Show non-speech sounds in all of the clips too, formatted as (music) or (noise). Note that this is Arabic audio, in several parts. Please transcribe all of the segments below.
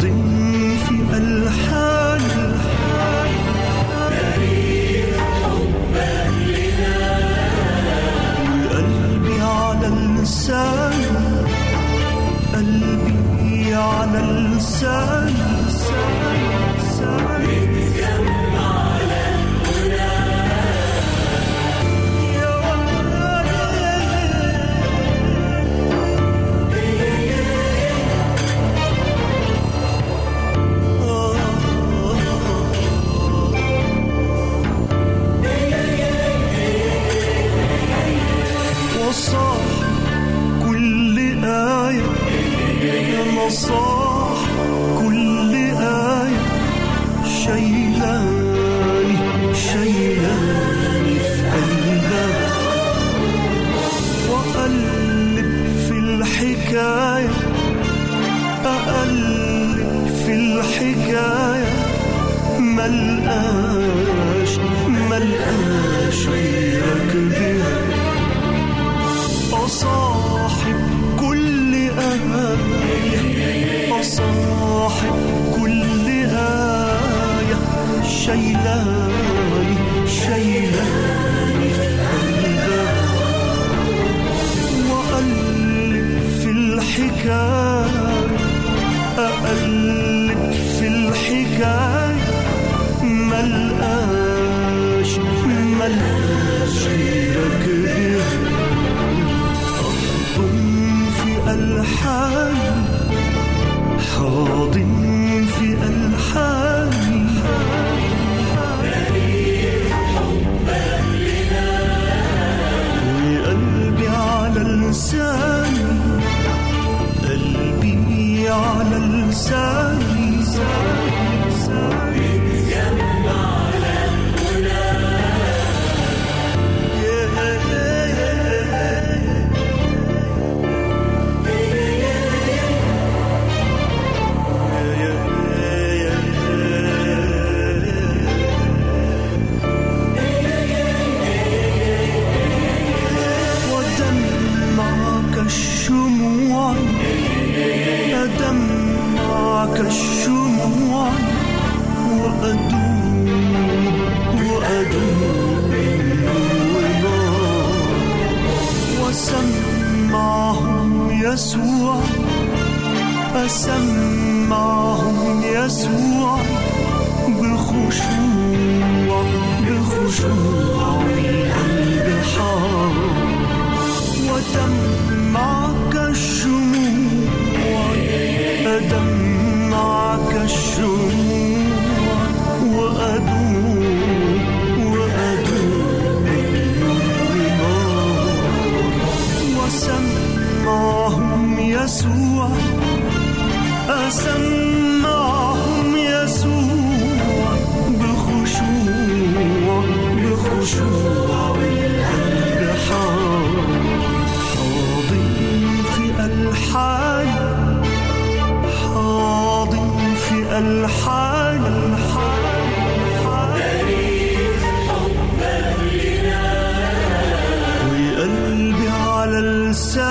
في الحياة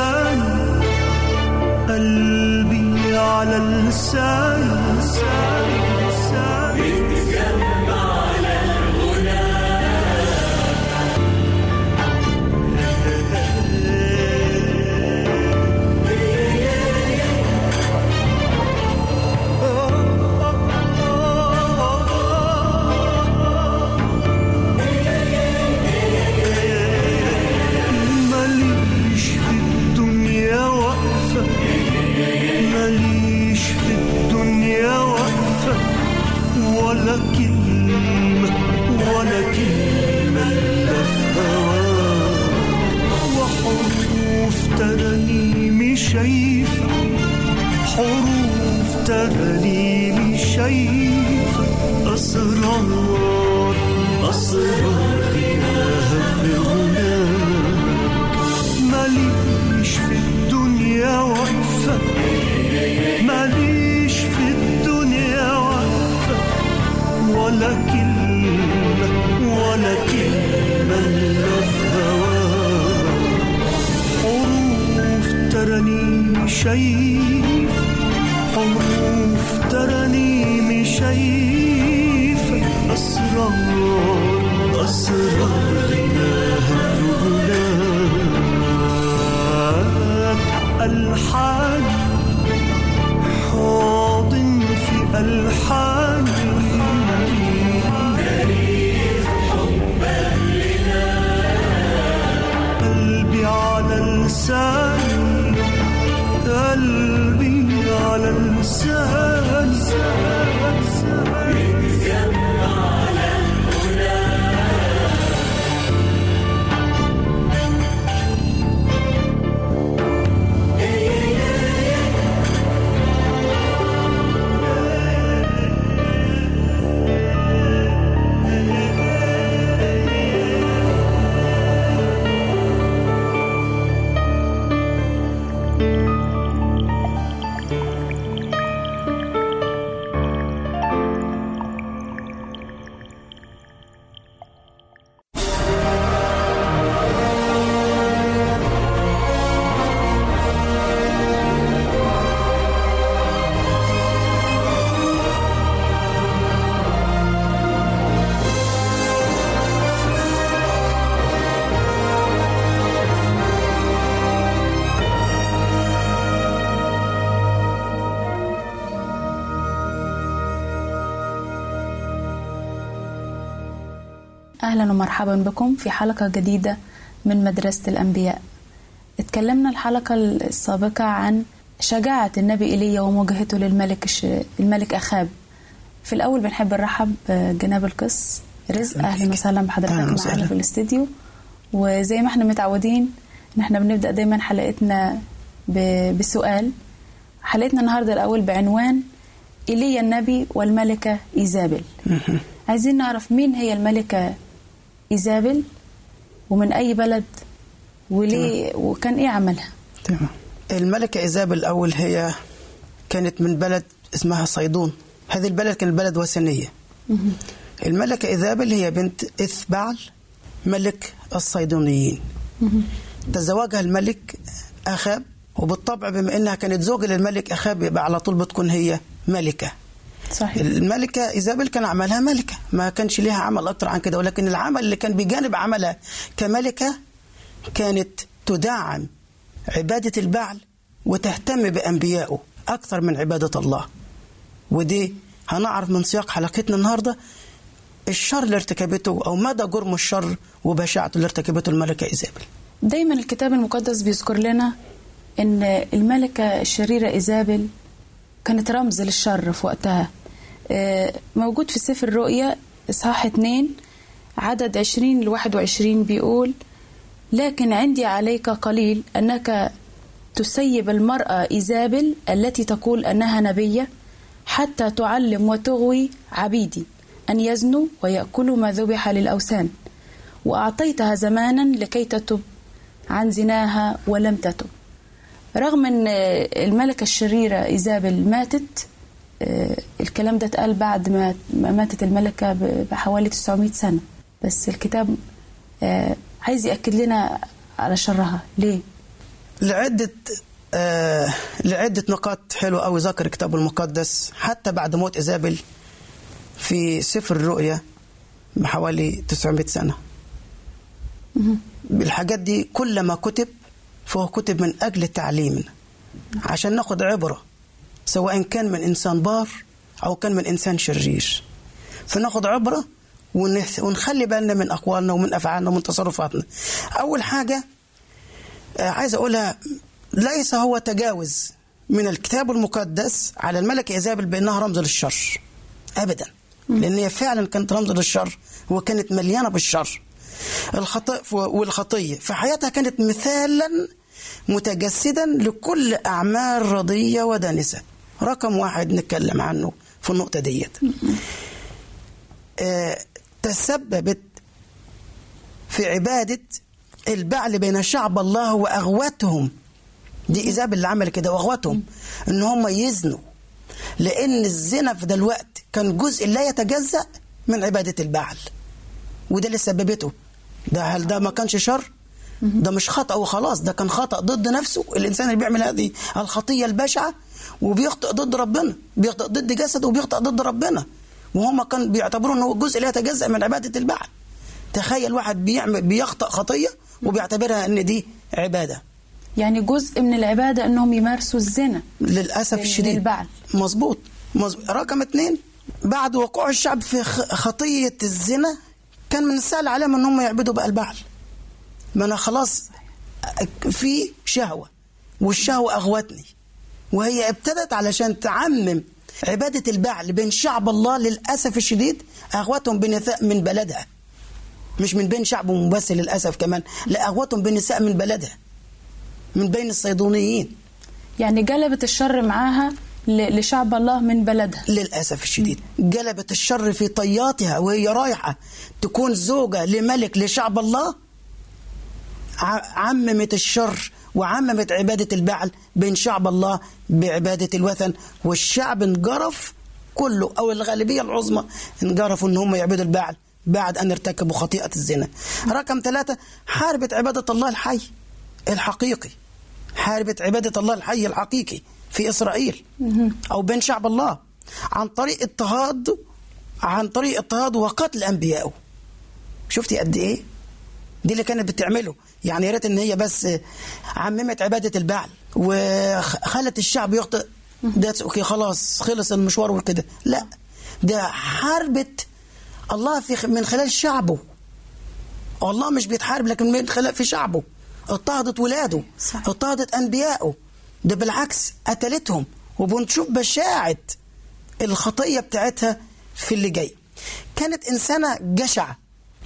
لسان قلبي على لسان ماليش شايفة حروف ترانيمي شايفة أسرار أسرار غناها في غناك ماليش في الدنيا وقفة. ماليش في الدنيا وقفة. ولا كلمة ولا كلمة شايف حروف ترانيم شايف أسرار أسرار غناها في ألحان حاضن في ألحان. قلبي قلبي ومرحبا بكم في حلقة جديدة من مدرسة الأنبياء. اتكلمنا الحلقة السابقة عن شجاعة النبي إيليا ومواجهته للملك الش... الملك أخاب. في الأول بنحب نرحب جناب القس رزق. أهلا وسهلا. بحضرتك معانا. في الاستديو. وزي ما إحنا متعودين ان إحنا بنبدأ دايما حلقتنا ب... بسؤال. حلقتنا النهاردة الأول بعنوان إيليا النبي والملكة إيزابل. عايزين نعرف مين هي الملكة إيزابل ومن أي بلد وليه وكان إيه عملها؟ تمام. الملكة إيزابل الأول هي كانت من بلد اسمها صيدون. هذه البلد كانت بلد وثنية. الملكة إيزابل هي بنت إثبعل ملك الصيدونيين. تزوجها الملك أخاب وبالطبع بما إنها كانت زوجة للملك أخاب يبقى على طول بتكون هي ملكة. صحيح. الملكة إيزابل كان عملها ملكة ما كانش ليها عمل أكتر عن كده ولكن العمل اللي كان بجانب عملها كملكة كانت تدعم عبادة البعل وتهتم بأنبيائه أكثر من عبادة الله. ودي هنعرف من سياق حلقتنا النهاردة الشر اللي ارتكبته أو مدى جرم الشر وبشاعته اللي ارتكبته الملكة إيزابل دايما الكتاب المقدس بيذكر لنا إن الملكة الشريرة إيزابل كانت رمز للشر في وقتها. موجود في سفر الرؤيا إصحاح 2 عدد 20 ل 21 بيقول لكن عندي عليك قليل أنك تسيب المرأة إيزابل التي تقول أنها نبية حتى تعلم وتغوي عبيدي أن يزنوا ويأكلوا ما ذبح للأوثان وأعطيتها زمانا لكي تتب عن زناها ولم تتب. رغم أن الملكة الشريرة إيزابل ماتت آه، الكلام ده اتقال بعد ما ما ماتت الملكة بحوالي 900 سنة. بس الكتاب آه، عايز يأكد لنا على شرها. ليه؟ لعدة آه لعدة نقاط حلوة أوي. ذكر الكتاب المقدس حتى بعد موت إيزابل في سفر الرؤيا بحوالي 900 سنة. الحاجات دي كل ما كتب فهو كتب من أجل تعليمنا عشان ناخد عبرة. سواء كان من إنسان بار أو كان من إنسان شرير. فناخد عبرة ونخ- ونخلي بالنا من أقوالنا ومن أفعالنا ومن تصرفاتنا. أول حاجة آه، عايز أقولها ليس هو تجاوز من الكتاب المقدس على الملكة إيزابل بأنها رمز للشر. أبدا. لأن هي فعلا كانت رمز للشر وكانت مليانة بالشر. الخطأ والخطية. في حياتها كانت مثالا متجسدا لكل أعمال رضية ودانسة. رقم واحد نتكلم عنه في النقطة ديت. آه، تسببت في عبادة البعل بين شعب الله وأغواتهم. دي إيزابل اللي عمل كده وأغواتهم. إن هم يزنوا. لأن الزنا في ده الوقت كان جزء لا يتجزأ من عبادة البعل. وده اللي سببته. ده هل ده ما كانش شر؟ ده مش خطأ وخلاص. ده كان خطأ ضد نفسه. الإنسان اللي بيعمل هذه الخطية البشعة وبيخطئ ضد ربنا بيخطئ ضد جسده وبيخطئ ضد ربنا. وهم كان بيعتبروا إن هو جزء لا يتجزأ من عبادة البعل تخيل واحد بيعمل بيخطئ خطية وبيعتبرها إن دي عبادة. يعني جزء من العبادة أنهم يمارسوا الزنا للأسف لل- الشديد. مظبوط. رقم اتنين بعد وقوع الشعب في خطية الزنا كان من السهل عليهم إن هم يعبدوا بقى البعل ما أنا خلاص في شهوة والشهوة أغوتني. وهي ابتدت علشان تعمم عبادة البعل بين شعب الله للأسف الشديد أغوتهم بنساء من بلدها. مش من بين شعب بس للأسف كمان لا أغوتهم بنساء من بلدها من بين الصيدونيين. يعني جلبت الشر معاها لشعب الله من بلدها. للأسف الشديد. جلبت الشر في طياتها وهي رايحة تكون زوجة لملك لشعب الله. عممت الشر وعممت عبادة البعل بين شعب الله بعبادة الوثن والشعب انجرف كله أو الغالبية العظمى انجرفوا إن هم يعبدوا البعل بعد أن ارتكبوا خطيئة الزنا. رقم ثلاثة حاربت عبادة الله الحي الحقيقي. حاربت عبادة الله الحي الحقيقي في إسرائيل أو بين شعب الله عن طريق اضطهاد عن طريق اضطهاد وقتل أنبيائه شفتي قد إيه؟ دي اللي كانت بتعمله. يعني يا ريت إن هي بس عممت عبادة البعل وخلت الشعب يخطئ. ده أوكي خلاص خلص المشوار وكده. لا ده حاربت الله في من خلال شعبه. الله مش بيتحارب لكن بيتخلق في شعبه. اضطهدت ولاده صح. اضطهدت انبيائه ده بالعكس قتلتهم. وبنشوف بشاعة الخطية بتاعتها في اللي جاي. كانت إنسانة جشعة.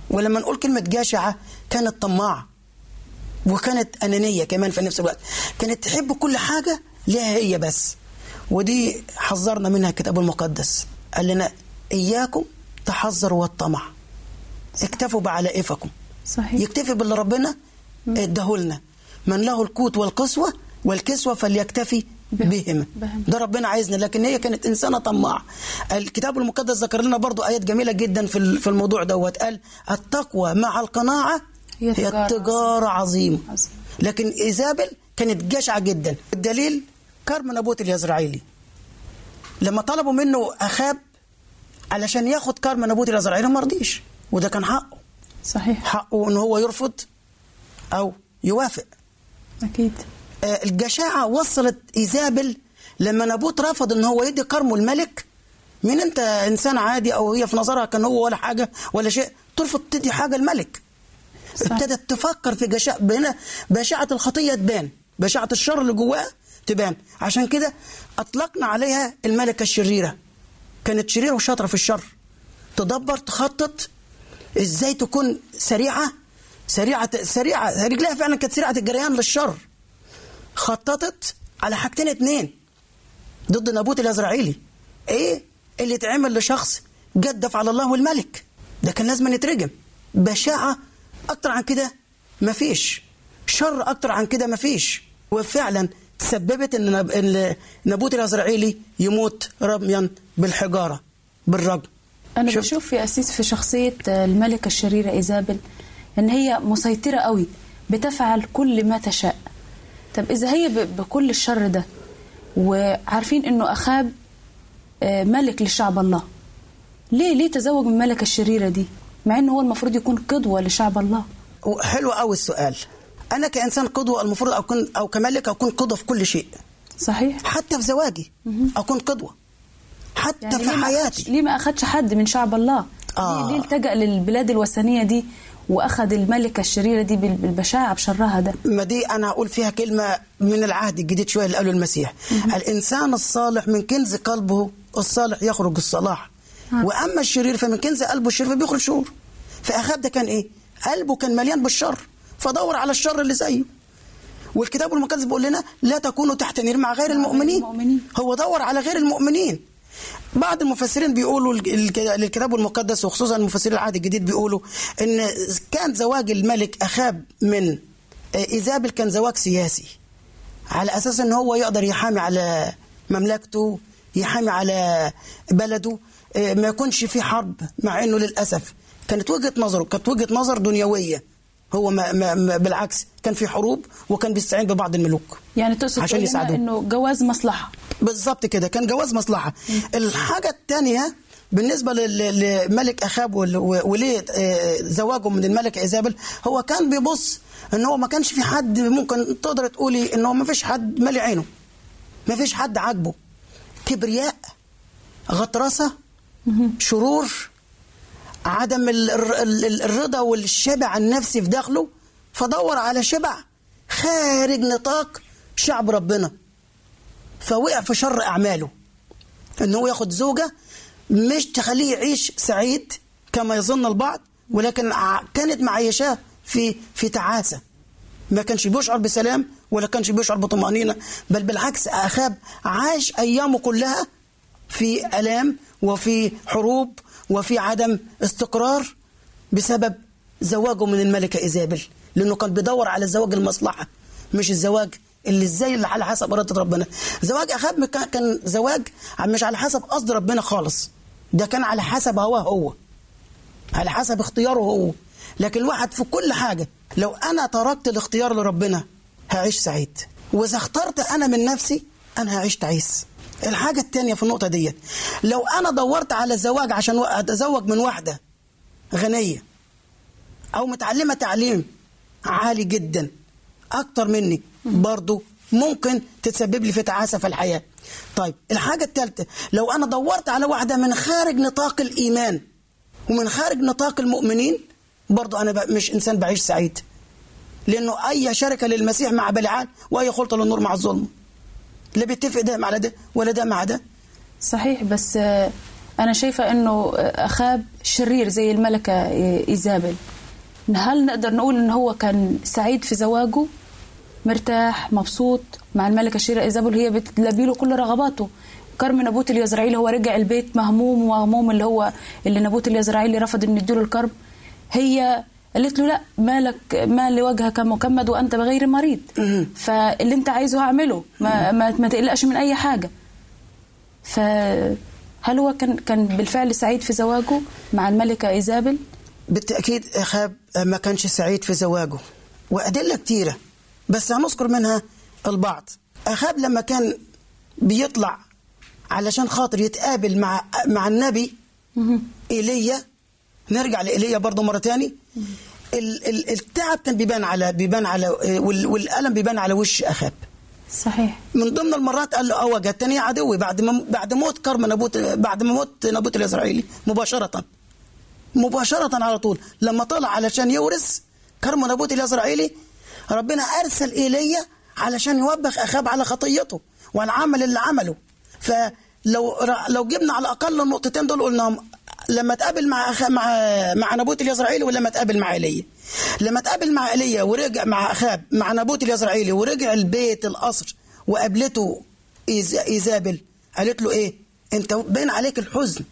ولما نقول كلمة جشعة كانت طماعة. وكانت أنانية كمان في نفس الوقت. كانت تحب كل حاجة ليها هي بس. ودي حذرنا منها الكتاب المقدس. قال لنا إياكم تحذروا والطمع. اكتفوا بعلائفكم. صحيح. يكتفي باللي ربنا اداهولنا. من له القوت والقسوة والكسوة فليكتفي بهم. بهما بهم. ده ربنا عايزنا. لكن هي كانت إنسانة طماعة. الكتاب المقدس ذكر لنا برضو آيات جميلة جدا في الموضوع دوت. قال التقوى مع القناعة هي هي تجارة التجارة عظيمة. عظيم. لكن إيزابل كانت جشعة جدا. الدليل كرم نبوت اليزرعيلي. لما طلبوا منه أخاب علشان ياخد كرم نبوت اليزرعيلي ما رضيش. وده كان حقه. صحيح. حقه إن هو يرفض أو يوافق. أكيد. آه، الجشاعة وصلت إيزابل لما نابوت رفض إن هو يدي كرمه الملك. مين أنت إنسان عادي أو هي في نظرها كان هو ولا حاجة ولا شيء ترفض تدي حاجة الملك. صح. ابتدت تفكر في جشاعة هنا بشاعة الخطية تبان بشاعة الشر اللي جواها تبان. عشان كده أطلقنا عليها الملكة الشريرة. كانت شريرة وشاطرة في الشر. تدبر تخطط إزاي تكون سريعة سريعة سريعة رجلها فعلا كانت سريعة الجريان للشر. خططت على حاجتين اتنين. ضد نابوت الأزرعيلي. إيه اللي اتعمل لشخص جدف على الله والملك ده كان لازم يترجم. بشاعة أكتر عن كده مفيش شر أكتر عن كده مفيش وفعلا تسببت إن نب- إن نابوت الازرعيلي يموت رميا بالحجارة بالرجم أنا شفت؟ بشوف في أسيس في شخصية الملكة الشريرة إيزابل إن هي مسيطرة قوي بتفعل كل ما تشاء. طب إذا هي بكل الشر ده وعارفين إنه أخاب آه، ملك لشعب الله ليه ليه تزوج من الملكة الشريرة دي؟ مع إنه هو المفروض يكون قدوة لشعب الله. حلو قوي السؤال. أنا كإنسان قدوة المفروض أكون أو كملك أكون قدوة في كل شيء. صحيح. حتى في زواجي أكون قدوة. حتى يعني في ليه حياتي. ليه ما أخدش حد من شعب الله؟ آه. ليه, التجأ للبلاد الوثنية دي وأخذ الملكة الشريرة دي بال- بالبشاعة بشرها ده؟ ما دي أنا هقول فيها كلمة من العهد الجديد شوية اللي قاله المسيح الإنسان الصالح من كنز قلبه الصالح يخرج الصلاح. وأما الشرير فمن كنز قلبه الشرير بيخرج شرور فأخاب ده كان إيه؟ قلبه كان مليان بالشر. فدور على الشر اللي زيه. والكتاب المقدس بيقول لنا لا تكونوا تحت نير مع غير المؤمنين. هو دور على غير المؤمنين. بعض المفسرين بيقولوا للكتاب المقدس وخصوصا المفسرين العهد الجديد بيقولوا إن كان زواج الملك أخاب من إيزابل كان زواج سياسي. على أساس إن هو يقدر يحامي على مملكته. يحامي على بلده آه، ما يكونش في حرب مع إنه للأسف كانت وجهة نظره كانت وجهة نظر دنيوية. هو ما ما بالعكس كان في حروب وكان بيستعين ببعض الملوك يعني تقصد عشان يساعدوه. إنه جواز مصلحة. بالظبط كده كان جواز مصلحة. الحاجة الثانية بالنسبة لملك أخاب وليه آه، زواجه من الملكه إيزابل هو كان بيبص إن هو ما كانش في حد ممكن تقدر تقولي إن هو ما فيش حد مالي عينه ما فيش حد عاجبه. كبرياء غطرسة شرور عدم ال- ال- ال- الرضا والشبع النفسي في داخله فدور على شبع خارج نطاق شعب ربنا. فوقع في شر أعماله. ان هو ياخد زوجة مش تخليه يعيش سعيد كما يظن البعض ولكن كانت معيشاه في في تعاسة. ما كانش بيشعر بسلام ولا كانش بيشعر بطمأنينة بل بالعكس أخاب عاش أيامه كلها في ألام وفي حروب وفي عدم استقرار بسبب زواجه من الملكة إيزابل لأنه كان بيدور على زواج المصلحة مش الزواج اللي إزاي اللي على حسب إرادة ربنا. زواج أخاب كان زواج مش على حسب قصد ربنا خالص ده كان على حسب هواه هو على حسب اختياره هو. لكن الواحد في كل حاجة لو أنا تركت الاختيار لربنا هعيش سعيد. وإذا اخترت أنا من نفسي أنا هعيش تعيس. الحاجة التانية في النقطة ديت لو أنا دورت على الزواج عشان أتزوج من واحدة غنية أو متعلمة تعليم عالي جدا أكتر مني برضو ممكن تتسبب لي في تعاسة في الحياة. طيب الحاجة الثالثة لو أنا دورت على واحدة من خارج نطاق الإيمان ومن خارج نطاق المؤمنين برضه أنا ب- مش إنسان بعيش سعيد. لأنه أي شركة للمسيح مع بلعال وأي خلطة للنور مع الظلم. لا بيتفق ده مع ده ولا ده مع ده؟ صحيح بس آه، أنا شايفة إنه آه، أخاب شرير زي الملكة آه، إيزابل هل نقدر نقول إن هو كان سعيد في زواجه؟ مرتاح مبسوط مع الملكة الشريرة إيزابل هي بتلبي له كل رغباته. كرم نبوت اليزرعيلي هو رجع البيت مهموم ومغموم اللي هو اللي نبوت اليزرعيلي رفض إن يديله الكرم هي قالت له لا مالك ما لوجهك مكمد وأنت بغير مريض. فاللي أنت عايزه هعمله. ما, ما, ما تقلقش من أي حاجة. فهل هو كان كان بالفعل سعيد في زواجه مع الملكة إيزابل؟ بالتأكيد أخاب ما كانش سعيد في زواجه وأدلة كتيرة بس هنذكر منها البعض. أخاب لما كان بيطلع علشان خاطر يتقابل مع مع النبي إيليا نرجع لإيليا برضه مرة تاني. ال- ال- التعب كان بيبان على بيبان على وال- والألم بيبان على وش آخاب. صحيح. من ضمن المرات قال له آه وجدتني عدوي بعد ما بعد موت كرم نبوت بعد ما موت نبوت اليزرعيلي. مباشرة. مباشرة على طول. لما طلع علشان يورث كرم نبوت اليزرعيلي ربنا أرسل إيليا علشان يوبخ أخاب على خطيته وعلى العمل اللي عمله. فلو لو جبنا على الأقل النقطتين دول قلناهم لما تقابل مع أخ... مع مع نبوت اليزرعيلي ولما تقابل مع ايليا لما تقابل مع ايليا ورجع مع اخاب مع نبوت اليزرعيلي ورجع البيت القصر وقابلته إيز... إيزابل قالت له إيه؟ أنت باين عليك الحزن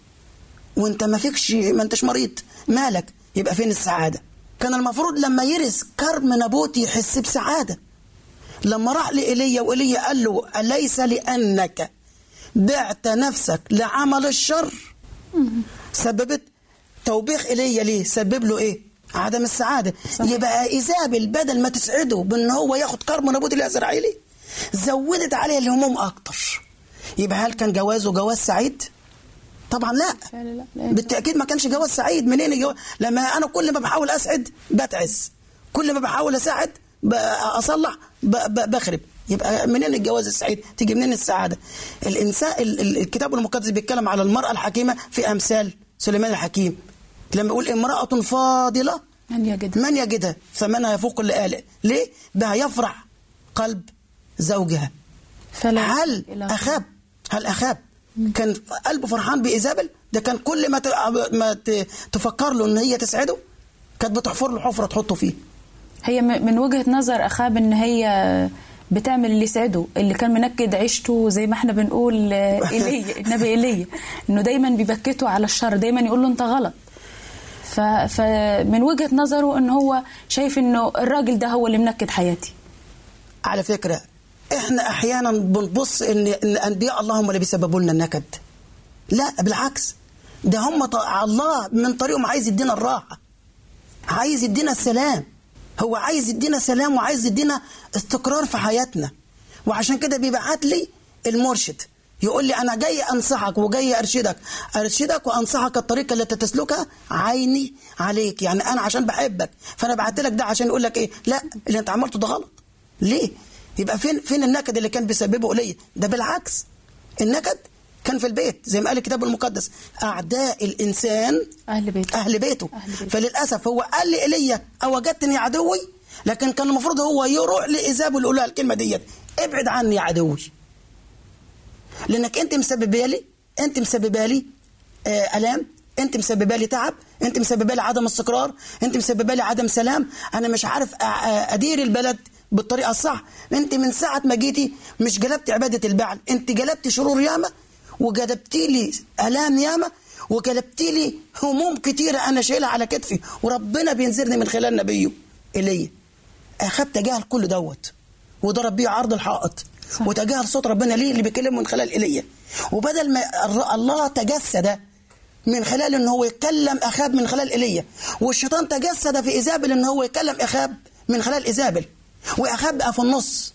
وأنت ما فيكش ما أنتش مريض مالك؟ يبقى فين السعادة؟ كان المفروض لما يرث كرم نبوت يحس بسعادة. لما راح لإيليا وإيليا قال له أليس لأنك بعت نفسك لعمل الشر؟ سببت توبيخ إيليا ليه سبب له إيه؟ عدم السعادة. صحيح. يبقى إيزابل بدل ما تسعده بأن هو ياخد كرم نبوت الإسرائيلي زودت عليه الهموم أكتر. يبقى هل كان جوازه جواز سعيد؟ طبعا لا. لا. بالتأكيد ما كانش جواز سعيد. منين الجواز؟ لما أنا كل ما بحاول أسعد بتعس. كل ما بحاول أساعد أصلح بخرب. يبقى منين الجواز السعيد؟ تيجي منين السعادة؟ الإنسان ال- ال- الكتاب المقدس بيتكلم على المرأة الحكيمة في أمثال سليمان الحكيم. لما يقول امرأة فاضلة من يجد من يجدها؟ ثمنها يفوق اللي قال ليه؟ بها يفرح قلب زوجها. فلا هل. أخاب؟ هل أخاب؟ كان قلبه فرحان بإيزابل؟ ده كان كل ما ما تفكر له إن هي تسعده كانت بتحفر له حفرة تحطه فيه. هي من وجهة نظر أخاب إن هي بتعمل اللي يسعده اللي كان منكد عيشته زي ما إحنا بنقول آه، (laughs) ايليا النبي ايليا إنه دايما بيبكته على الشر دايما يقول له أنت غلط. فمن وجهة نظره إن هو شايف إنه الراجل ده هو اللي منكد حياتي. على فكرة إحنا أحيانا بنبص إن إن أنبياء الله هم اللي بيسببوا لنا النكد. لا بالعكس. ده هم الله من طريقهم عايز يدينا الراحة عايز يدينا السلام. هو عايز يدينا سلام وعايز يدينا استقرار في حياتنا. وعشان كده بيبعت لي المرشد. يقول لي أنا جاي أنصحك وجاي أرشدك. أرشدك وأنصحك الطريقة التي تسلكها عيني عليك. يعني أنا عشان بحبك. فأنا بعت لك ده عشان يقول لك إيه؟ لا اللي أنت عملته ده غلط. ليه؟ يبقى فين فين النكد اللي كان بيسببه ليا؟ ده بالعكس. النكد كان في البيت زي ما قال الكتاب المقدس أعداء الإنسان أهل بيته. أهل بيته. أهل بيته. فللأسف هو قال لايليا أوجدتني عدوي لكن كان المفروض هو يروح لايزابل يقول لها الكلمة ديت. ابعد عني يا عدوي. لأنك أنت مسببة لي أنت مسببة لي آه ألام أنت مسببة لي تعب أنت مسببة لي عدم استقرار أنت مسببة لي عدم سلام. أنا مش عارف أدير البلد بالطريقة الصح. أنت من ساعة ما جيتي مش جلبت عبادة البعل أنت جلبت شرور ياما وجلبتي لي آلام ياما وجلبتي لي هموم كتيرة أنا شايلها على كتفي وربنا بينذرني من خلال نبيه ايليا اخاب تجاهل كل دوت وضرب بيه عرض الحائط. وتجاهل صوت ربنا ليه؟ اللي بيكلمه من خلال ايليا وبدل ما الله تجسد من خلال إن هو يتكلم أخاب من خلال ايليا والشيطان تجسد في إيزابل إن هو يكلم أخاب من خلال إيزابل وأخاب بقى في النص.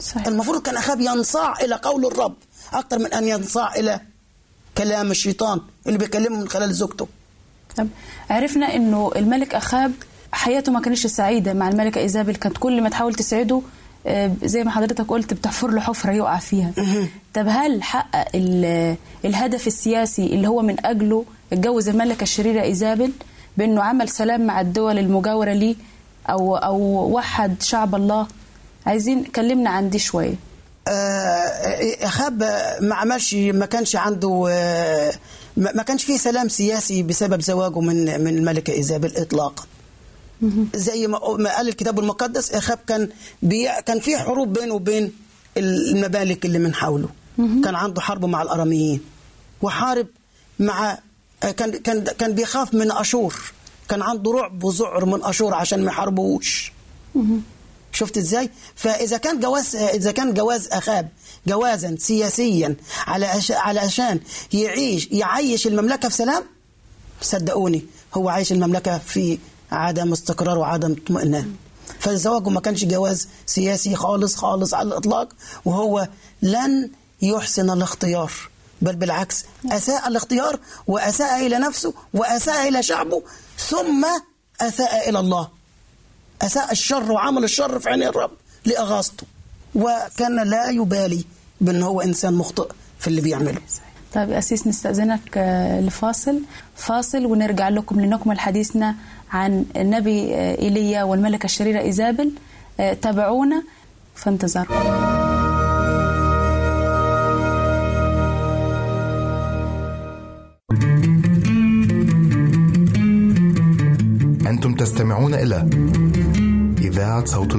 صحيح. المفروض كان أخاب ينصاع إلى قول الرب. أكتر من أن ينصاع إلى كلام الشيطان اللي بيكلمه من خلال زوجته. طب عرفنا إنه الملك أخاب حياته ما كانتش سعيدة مع الملكة ايزابل كانت كل ما تحاول تسعده آه، زي ما حضرتك قلت بتحفر له حفرة يقع فيها. (laughs) طب هل حقق ال- الهدف السياسي اللي هو من أجله اتجوز الملكة الشريرة ايزابل بأنه عمل سلام مع الدول المجاورة ليه أو أو وحد شعب الله؟ عايزين كلمنا عن دي شوية. آه، أخاب ما عملش ما كانش عنده آه، ما كانش فيه سلام سياسي بسبب زواجه من من الملكة ايزابل اطلاقا. زي ما قال الكتاب المقدس أخاب كان بي كان في حروب بينه وبين الممالك اللي من حوله. كان عنده حرب مع الأراميين. وحارب مع آه، كان كان كان بيخاف من أشور. كان عنده رعب وذعر من أشور عشان ما يحاربوش. شفت إزاي؟ فإذا كان جواز إذا كان جواز أخاب جوازا سياسيا على. علشان يعيش يعيش المملكة في سلام صدقوني هو عايش المملكة في عدم استقرار وعدم اطمئنان فزواجه ما كانش جواز سياسي خالص خالص على الإطلاق وهو لن يحسن الاختيار بل بالعكس أساء الاختيار وأساء إلى نفسه وأساء إلى شعبه ثم أساء إلى الله أساء الشر وعمل الشر في عين الرب لأغاظته وكان لا يبالي بأن هو إنسان مخطئ في اللي بيعمله. طيب يا أسيس نستأذنك آه، لفاصل. فاصل ونرجع لكم لنكمل حديثنا عن النبي آه، إيليا والملكة الشريرة إيزابل. آه، تابعونا في انتظاركم أنتم تستمعون إلى إذاعة صوت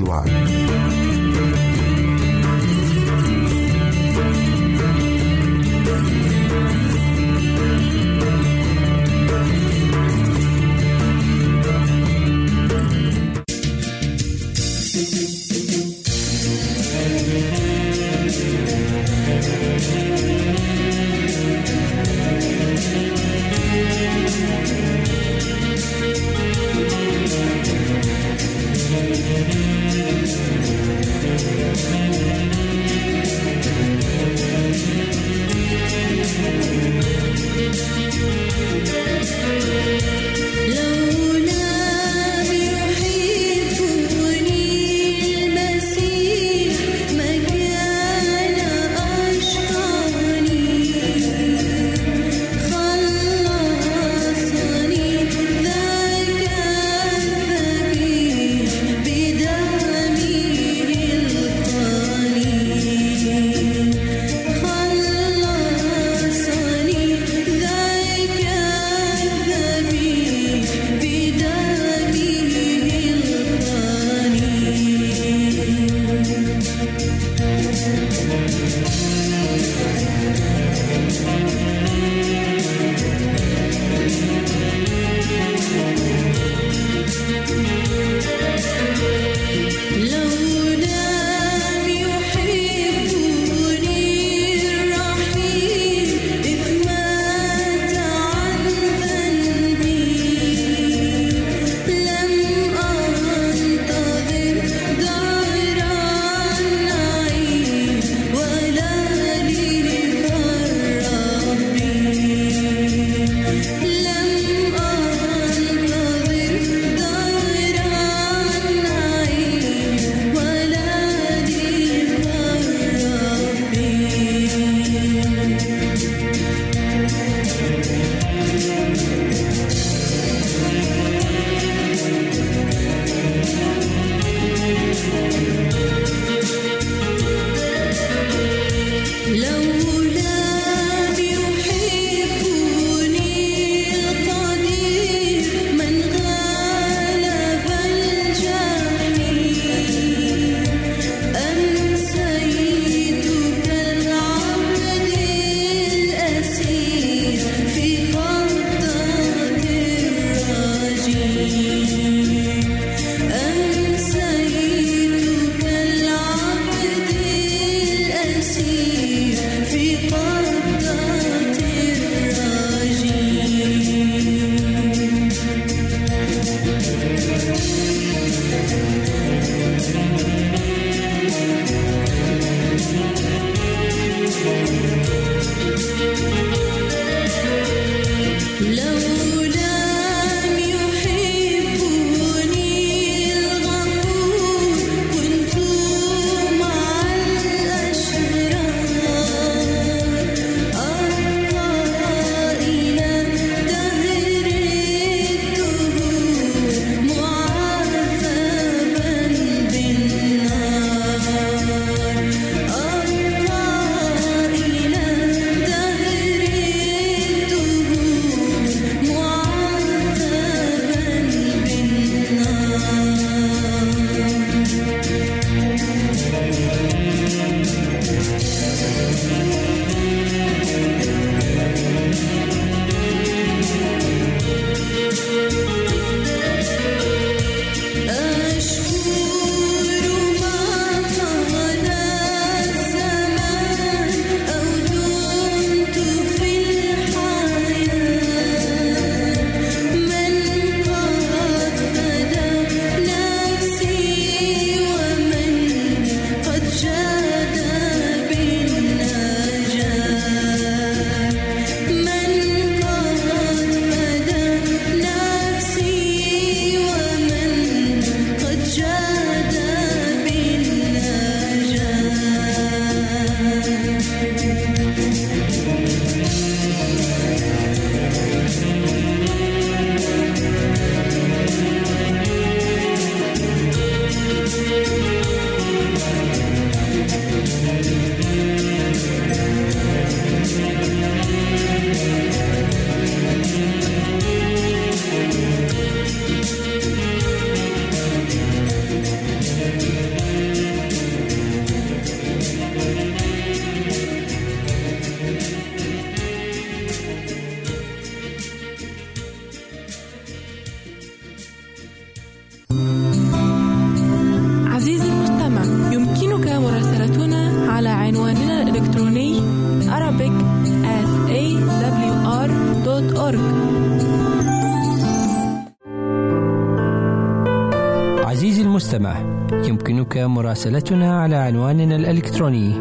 يمكنك مراسلتنا على عنواننا الإلكتروني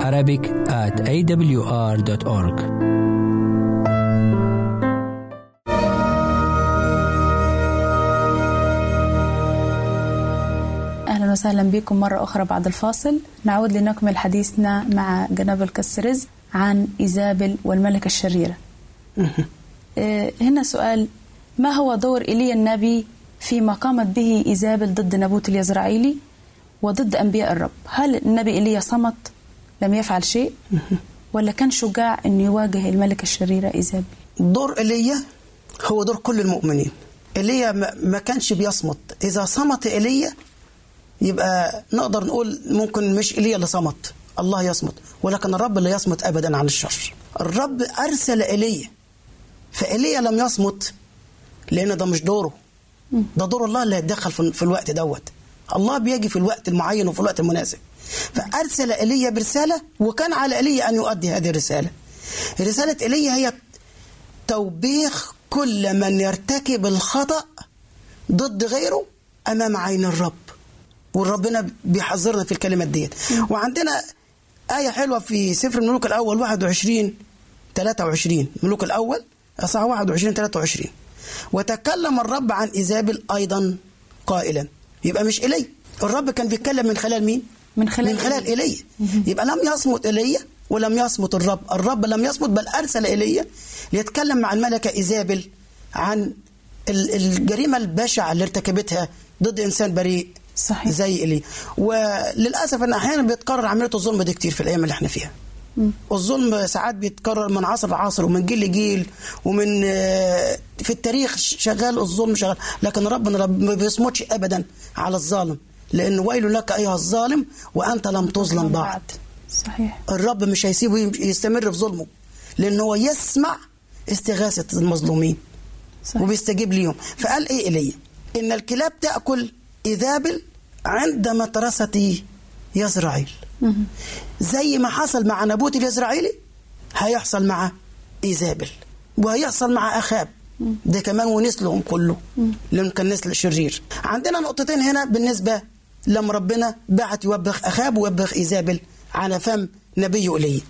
Arabic at awr.org أهلا وسهلا بكم مرة أخرى بعد الفاصل. نعود لنكمل حديثنا مع جناب الكسرز عن إيزابل والملكة الشريرة. (laughs) آه، هنا سؤال ما هو دور إيليا النبي فيما قامت به إيزابل ضد نبوت اليزرعيلي؟ وضد أنبياء الرب. هل النبي إيليا صمت؟ لم يفعل شيء؟ (laughs) ولا كان شجاع أن يواجه الملكة الشريرة إيزابل دور ايليا هو دور كل المؤمنين. ايليا ما كانش بيصمت. إذا صمت ايليا يبقى نقدر نقول ممكن مش ايليا اللي صمت. الله يصمت. ولكن الرب اللي يصمت ابدا عن الشر. الرب أرسل ايليا فايليا لم يصمت لأن ده مش دوره. ده دور الله اللي هيتدخل في الوقت دوت. الله بيجي في الوقت المعين وفي الوقت المناسب. فأرسل ايليا برسالة وكان على ايليا أن يؤدي هذه الرسالة. رسالة ايليا هي توبيخ كل من يرتكب الخطأ ضد غيره أمام عين الرب. وربنا بيحذرنا في الكلمات ديت. وعندنا آية حلوة في سفر الملوك الأول 21 23 الملوك الأول أصحاح 21 23 وتكلم الرب عن إيزابل أيضا قائلا. يبقى مش إلي. الرب كان بيتكلم من خلال مين؟ من خلال من خلال إيليا يبقى لم يصمت إيليا ولم يصمت الرب. الرب لم يصمت بل أرسل إيليا ليتكلم مع الملكة إيزابل عن ال- الجريمة البشعة اللي ارتكبتها ضد إنسان بريء صحيح. زي إيليا وللأسف أن أحيانا بيتكرر عملية الظلم دي كتير في الأيام اللي إحنا فيها. الظلم ساعات بيتكرر من عصر لعصر ومن جيل لجيل ومن آه، في التاريخ شغال الظلم شغال لكن ربنا رب ما بيصمتش ابدا على الظالم لأن ويل لك أيها الظالم وأنت لم تظلم بعد. صحيح. الرب مش هيسيبه يستمر في ظلمه لأن هو يسمع استغاثة المظلومين صحيح. وبيستجيب ليهم. فقال إيه ايليا إن الكلاب تأكل ايذابل عند مترسه يزرعيل. زي ما حصل مع نبوت اليزرعيلي هيحصل مع إيزابل وهيحصل مع أخاب. ده كمان ونسلهم كله. لأن كان نسل شرير. عندنا نقطتين هنا بالنسبة لما ربنا بعت يوبخ أخاب ويوبخ إيزابل على فم نبيه ايليا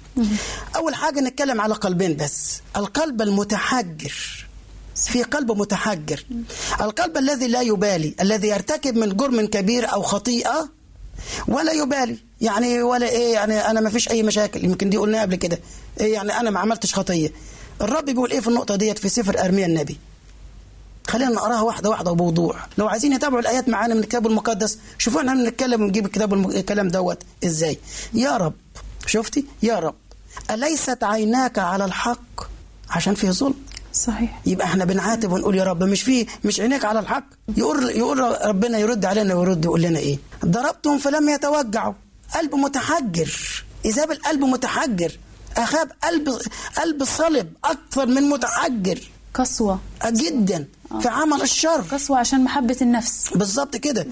أول حاجة نتكلم على قلبين بس. القلب المتحجر. في قلب متحجر. القلب الذي لا يبالي الذي يرتكب من جرم كبير أو خطيئة ولا يبالي. يعني ولا إيه يعني أنا ما فيش أي مشاكل. يمكن دي قلناها قبل كده. إيه يعني أنا ما عملتش خطية. الرب بيقول إيه في النقطة ديت في سفر أرميا النبي؟ خلينا نقراها واحدة واحدة وبوضوح لو عايزين يتابعوا الآيات معانا من الكتاب المقدس شوفوا إحنا بنتكلم ونجيب الكتاب الكلام دوت إزاي. يا رب شفتي؟ يا رب أليست عيناك على الحق عشان فيه ظلم؟ صحيح. يبقى إحنا بنعاتب ونقول يا رب مش في مش عينيك على الحق. يقول يقول ربنا يرد علينا ويرد يقول لنا إيه؟ ضربتهم فلم يتوجعوا. قلب متحجر. ايزابل قلب متحجر اخاب قلب قلب صلب أكثر من متحجر. قسوة. جدا في عمل الشر. قسوة عشان محبة النفس. بالظبط كده.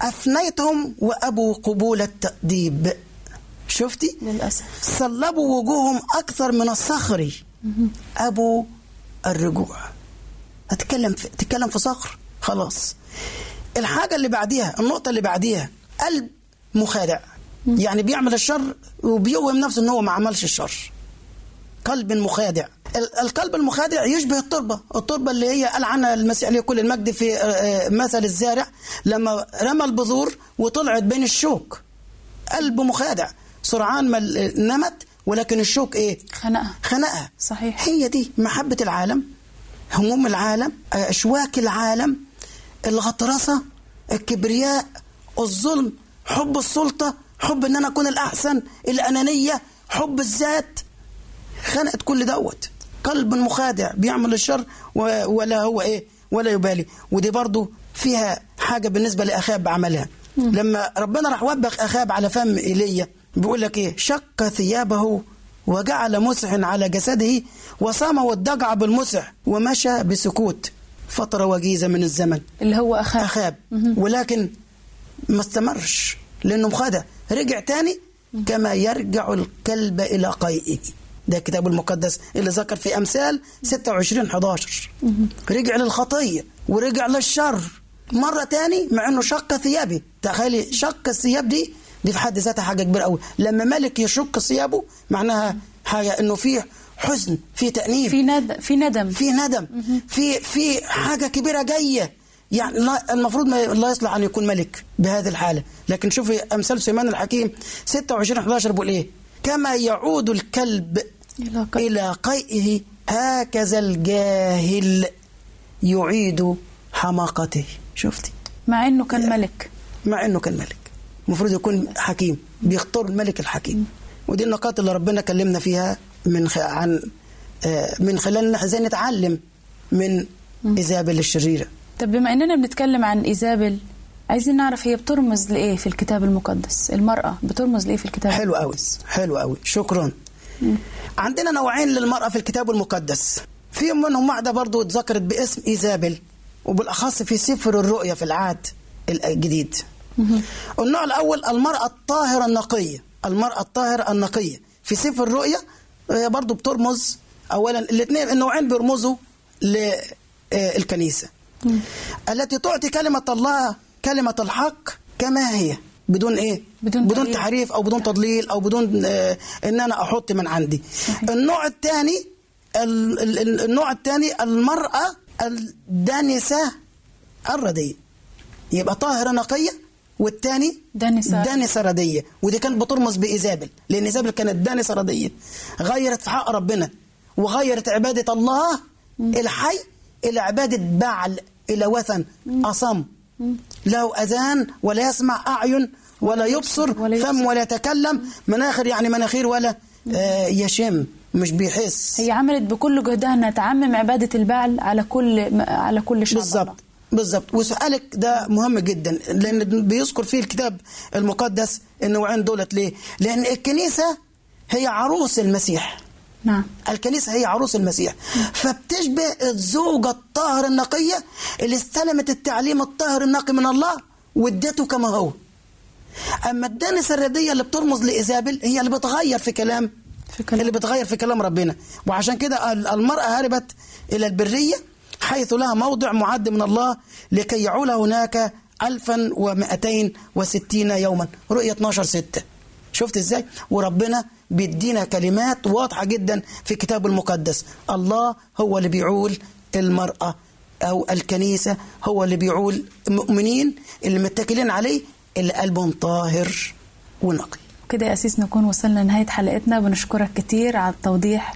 افنيتهم وأبوا قبول التأديب. شفتي؟ للأسف. صلبوا وجوههم أكثر من الصخر. أبوا الرجوع. هتكلم في تتكلم في صخر. خلاص. الحاجة اللي بعديها النقطة اللي بعديها قلب مخادع. يعني بيعمل الشر وبيوهم نفسه إن هو ما عملش الشر. قلب مخادع. ال- القلب المخادع يشبه التربة. التربة اللي هي قال عنها المسيح عليه كل المجد في آه، آه، مثل الزارع. لما رمى البذور وطلعت بين الشوك. قلب مخادع. سرعان ما نمت ولكن الشوك إيه؟ خنقها. خنقها. صحيح. هي دي محبة العالم هموم العالم أشواك العالم الغطرسة الكبرياء الظلم حب السلطة حب إن أنا أكون الأحسن الأنانية حب الذات. خنقت كل دوت. قلب مخادع بيعمل الشر ولا هو إيه؟ ولا يبالي. ودي برضو فيها حاجة بالنسبة لأخاب عملها لما ربنا راح وبخ أخاب على فم إيليا بيقول لك إيه؟ شق ثيابه وجعل مسح على جسده وصام والضجع بالمسح ومشى بسكوت. فترة وجيزة من الزمن. اللي هو أخاب. أخاب. ولكن ما استمرش لأنه مخادع. رجع تاني كما يرجع الكلب إلى قيئه. ده الكتاب المقدس اللي ذكر في أمثال 26 11 رجع للخطية ورجع للشر. مرة تاني مع إنه شق ثيابي. تخيلي شق الثياب دي دي في حد ذاتها حاجة كبيرة قوي. لما ملك يشق ثيابه معناها حاجة إنه فيه حزن في تأنيب. في ندم في ندم. في ندم. في في حاجة كبيرة جاية. يعني لا المفروض ما لا يصلح أن يكون ملك بهذه الحالة. لكن شوفي أمثال سليمان الحكيم 26 11 بيقول إيه؟ كما يعود الكلب إلى. إلى قيئه هكذا الجاهل يعيد حماقته. شفتي؟ مع إنه كان ملك. مع إنه كان ملك. المفروض يكون حكيم بيختار الملك الحكيم. ودي النقاط اللي ربنا كلمنا فيها من خ... عن آه، من خلال إزاي نتعلم من ايزابل الشريرة. طب بما إننا بنتكلم عن ايزابل عايزين نعرف هي بترمز لإيه في الكتاب المقدس؟ المرأة بترمز لإيه في الكتاب حلو قوي حلو قوي شكرا. عندنا نوعين للمرأة في الكتاب المقدس. في منهم واحدة برضو اتذكرت باسم إيزابل وبالأخص في سفر الرؤيا في العهد الجديد. النوع الأول المرأة الطاهرة النقية. المرأة الطاهرة النقية. في سفر الرؤيا هي برضو بترمز أولا الاثنين النوعين بيرمزوا للكنيسة. التي تعطي كلمة الله كلمة الحق كما هي. بدون إيه؟ بدون بدون. تحريف أو بدون تضليل أو بدون آه إن أنا أحط من عندي. صحيح. النوع الثاني ال- ال- ال- النوع الثاني المرأة الدانسة الردية يبقى طاهرة نقية والثاني دانسة. دانسة ردية ودي كانت بترمز بإيزابل لأن إيزابل كانت دانسة ردية غيرت في حق ربنا وغيرت عبادة الله الحي إلى عبادة بعل إلى وثن أصم. له أذان ولا يسمع أعين ولا يبصر ولا يبصر. فم ولا يتكلم. مناخر يعني مناخير ولا آه يشم مش بيحس. هي عملت بكل جهدها إنها تعمم عبادة البعل على كل على كل شعب. بالظبط بالظبط وسؤالك ده مهم جدا لأن بيذكر فيه الكتاب المقدس النوعين دولت ليه؟ لأن الكنيسة هي عروس المسيح. نعم. الكنيسة هي عروس المسيح. فبتشبه الزوجة الطاهره النقية اللي استلمت التعليم الطاهر النقي من الله وادته كما هو. أما الدانسه الردية اللي بترمز لايزابل هي اللي بتغير في كلام في كلام. اللي بتغير في كلام ربنا. وعشان كده ال- المرأة هربت إلى البرية حيث لها موضع معد من الله لكي يعول هناك 1260 يوما. رؤية 12 6 شفت إزاي؟ وربنا بيدينا كلمات واضحة جدا في الكتاب المقدس. الله هو اللي بيعول المرأة أو الكنيسة هو اللي بيعول المؤمنين اللي متكلين عليه. اللي قلبهم طاهر ونقي. كده يا أسيس نكون وصلنا لنهاية حلقتنا. بنشكرك كتير على التوضيح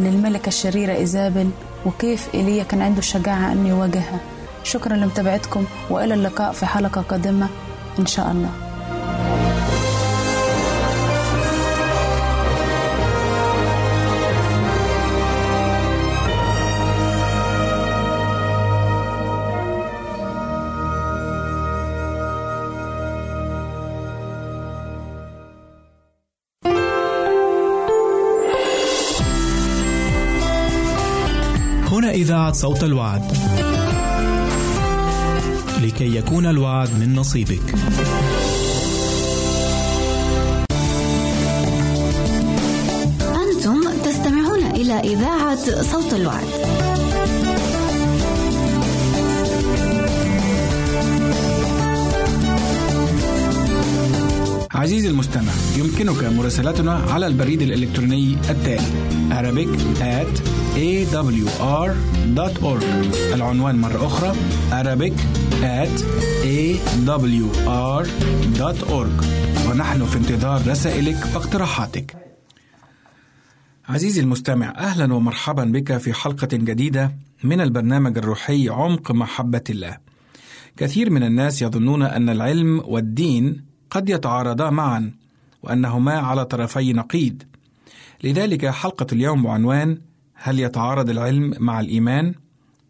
للملكة الشريرة إيزابل وكيف إيليا كان عنده الشجاعة أن يواجهها. شكرا لمتابعتكم وإلى اللقاء في حلقة قادمة إن شاء الله. إذاعة صوت الوعد. لكي يكون الوعد من نصيبك. أنتم تستمعون إلى إذاعة صوت الوعد. عزيزي المستمع يمكنك مراسلتنا على البريد الإلكتروني التالي Arabic at awr.org العنوان مرة أخرى Arabic at awr.org ونحن في انتظار رسائلك واقتراحاتك. عزيزي المستمع أهلا ومرحبا بك في حلقة جديدة من البرنامج الروحي عمق محبة الله. كثير من الناس يظنون أن العلم والدين قد يتعارضا معا وأنهما على طرفي نقيض. لذلك حلقة اليوم بعنوان هل يتعارض العلم مع الإيمان؟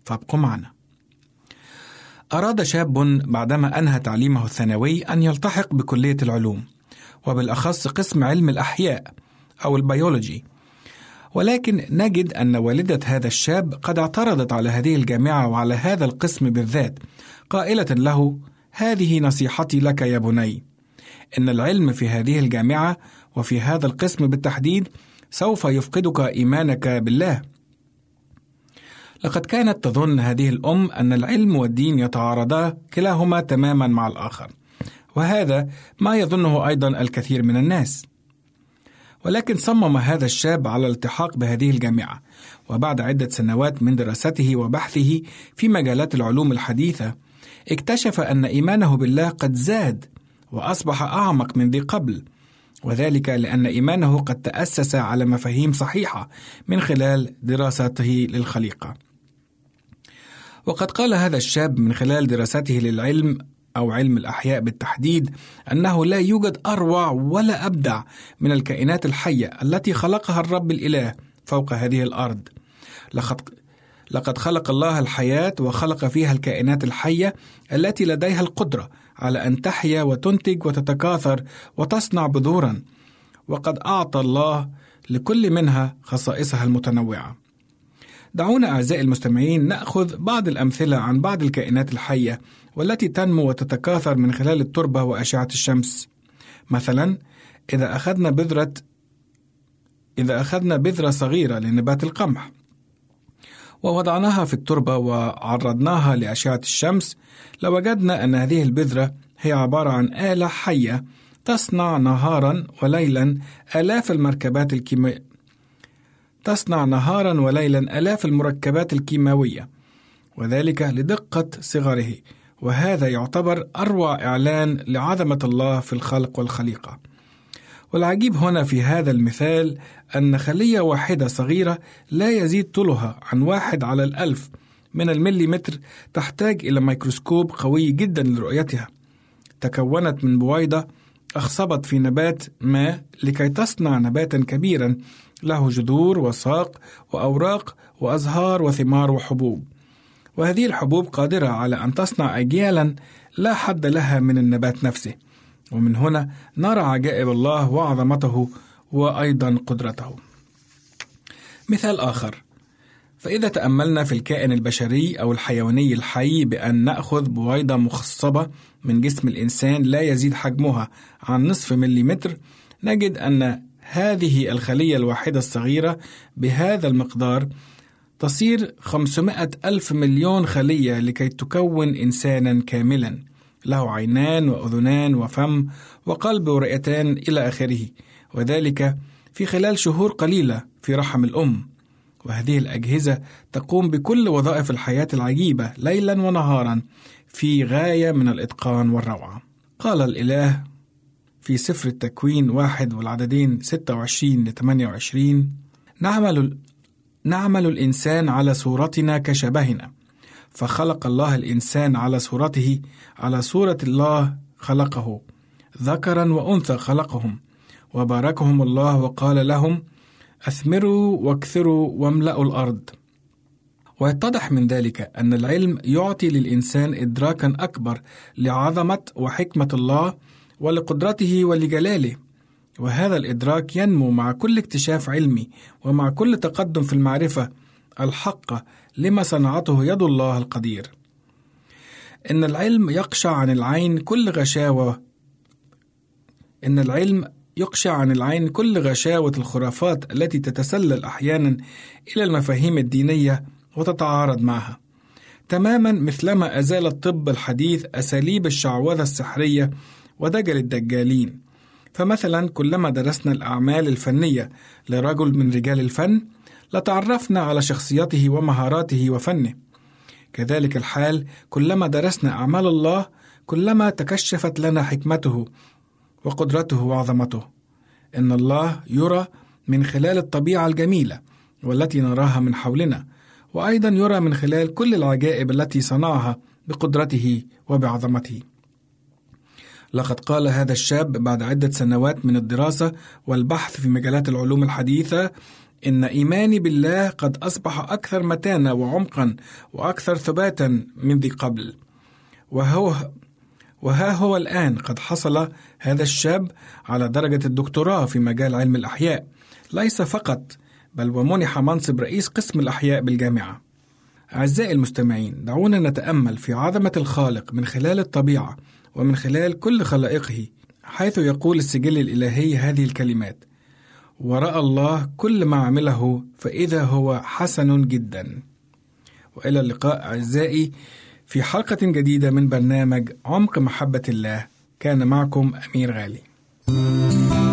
فابقوا معنا. أراد شاب بعدما أنهى تعليمه الثانوي أن يلتحق بكلية العلوم وبالأخص قسم علم الأحياء أو البيولوجي. ولكن نجد أن والدة هذا الشاب قد اعترضت على هذه الجامعة وعلى هذا القسم بالذات قائلة له هذه نصيحتي لك يا بني. إن العلم في هذه الجامعة وفي هذا القسم بالتحديد سوف يفقدك إيمانك بالله. لقد كانت تظن هذه الأم أن العلم والدين يتعارضا كلاهما تماما مع الآخر، وهذا ما يظنه أيضا الكثير من الناس. ولكن صمم هذا الشاب على الالتحاق بهذه الجامعة، وبعد عدة سنوات من دراسته وبحثه في مجالات العلوم الحديثة، اكتشف أن إيمانه بالله قد زاد وأصبح أعمق من ذي قبل، وذلك لأن إيمانه قد تأسس على مفاهيم صحيحة من خلال دراسته للخليقة. وقد قال هذا الشاب من خلال دراسته للعلم أو علم الأحياء بالتحديد أنه لا يوجد أروع ولا أبدع من الكائنات الحية التي خلقها الرب الإله فوق هذه الأرض. لقد لقد خلق الله الحياة وخلق فيها الكائنات الحية التي لديها القدرة على أن تحيا وتنتج وتتكاثر وتصنع بذورا، وقد أعطى الله لكل منها خصائصها المتنوعة. دعونا أعزائي المستمعين نأخذ بعض الأمثلة عن بعض الكائنات الحية والتي تنمو وتتكاثر من خلال التربة وأشعة الشمس. مثلا إذا أخذنا بذرة إذا أخذنا بذرة صغيرة لنبات القمح ووضعناها في التربة وعرضناها لأشعة الشمس. لوجدنا أن هذه البذرة هي عبارة عن آلة حية تصنع نهارا وليلا آلاف المركبات الكيميائية تصنع نهارا وليلا آلاف المركبات الكيماوية وذلك لدقة صغره وهذا يعتبر أروع إعلان لعظمة الله في الخلق والخليقة. والعجيب هنا في هذا المثال أن خلية واحدة صغيرة لا يزيد طولها عن واحد على الألف من المليمتر تحتاج إلى ميكروسكوب قوي جدا لرؤيتها. تكونت من بويضة أخصبت في نبات ما لكي تصنع نباتا كبيرا له جذور وساق وأوراق وأزهار وثمار وحبوب. وهذه الحبوب قادرة على أن تصنع أجيالا لا حد لها من النبات نفسه. ومن هنا نرى عجائب الله وعظمته وأيضا قدرته. مثال آخر. فإذا تأملنا في الكائن البشري أو الحيواني الحي بأن نأخذ بويضة مخصبة من جسم الإنسان لا يزيد حجمها عن نصف مليمتر نجد أن هذه الخلية الواحدة الصغيرة بهذا المقدار تصير 500 ألف مليون خلية لكي تكون إنسانا كاملا. له عينان وأذنان وفم وقلب ورئتان إلى آخره وذلك في خلال شهور قليلة في رحم الأم. وهذه الأجهزة تقوم بكل وظائف الحياة العجيبة ليلا ونهارا في غاية من الإتقان والروعة. قال الإله في سفر التكوين واحد والعددين 26 ل 28 نعمل نعمل الإنسان على صورتنا كشبهنا فخلق الله الإنسان على صورته على صورة الله خلقه ذكرا وأنثى خلقهم وباركهم الله وقال لهم أثمروا واكثروا واملأوا الأرض. ويتضح من ذلك أن العلم يعطي للإنسان إدراكا أكبر لعظمة وحكمة الله ولقدرته ولجلاله. وهذا الإدراك ينمو مع كل اكتشاف علمي ومع كل تقدم في المعرفة الحقة لما صنعته يد الله القدير. إن العلم يقشع عن العين كل غشاوة. إن العلم يقشع عن العين كل غشاوة الخرافات التي تتسلل أحيانا إلى المفاهيم الدينية وتتعارض معها. تماما مثلما أزال الطب الحديث أساليب الشعوذة السحرية ودجل الدجالين. فمثلا كلما درسنا الأعمال الفنية لرجل من رجال الفن لتعرفنا على شخصيته ومهاراته وفنه. كذلك الحال كلما درسنا أعمال الله كلما تكشفت لنا حكمته وقدرته وعظمته. إن الله يرى من خلال الطبيعة الجميلة والتي نراها من حولنا وأيضا يرى من خلال كل العجائب التي صنعها بقدرته وبعظمته. لقد قال هذا الشاب بعد عدة سنوات من الدراسة والبحث في مجالات العلوم الحديثة إن إيماني بالله قد أصبح أكثر متانة وعمقا وأكثر ثباتا من ذي قبل. وهو وها هو الآن قد حصل هذا الشاب على درجة الدكتوراه في مجال علم الأحياء. ليس فقط بل ومنح منصب رئيس قسم الأحياء بالجامعة. أعزائي المستمعين دعونا نتأمل في عظمة الخالق من خلال الطبيعة ومن خلال كل خلائقه حيث يقول السجل الإلهي هذه الكلمات. وراى الله كل ما عمله فإذا هو حسن جدا. وإلى اللقاء أعزائي في حلقة جديدة من برنامج عمق محبة الله. كان معكم أمير غالي. thank you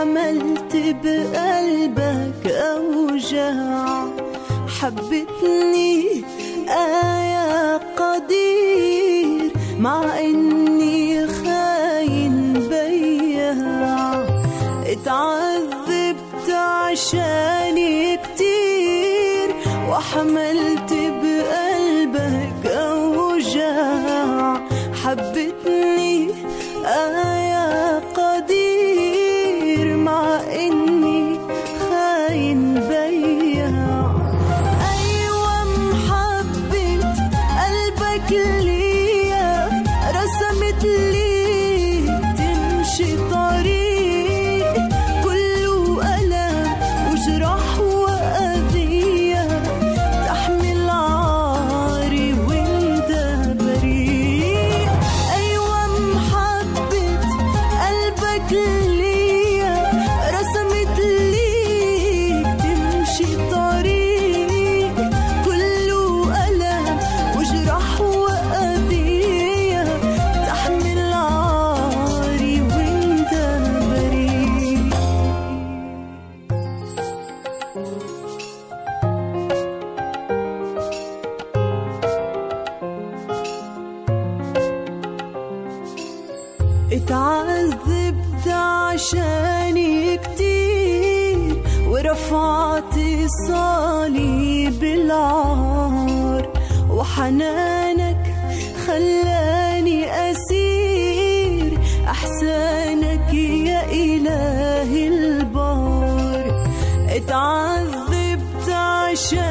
عملت بقلبك أوجاع. حبتني آه يا قدير مع إني my share.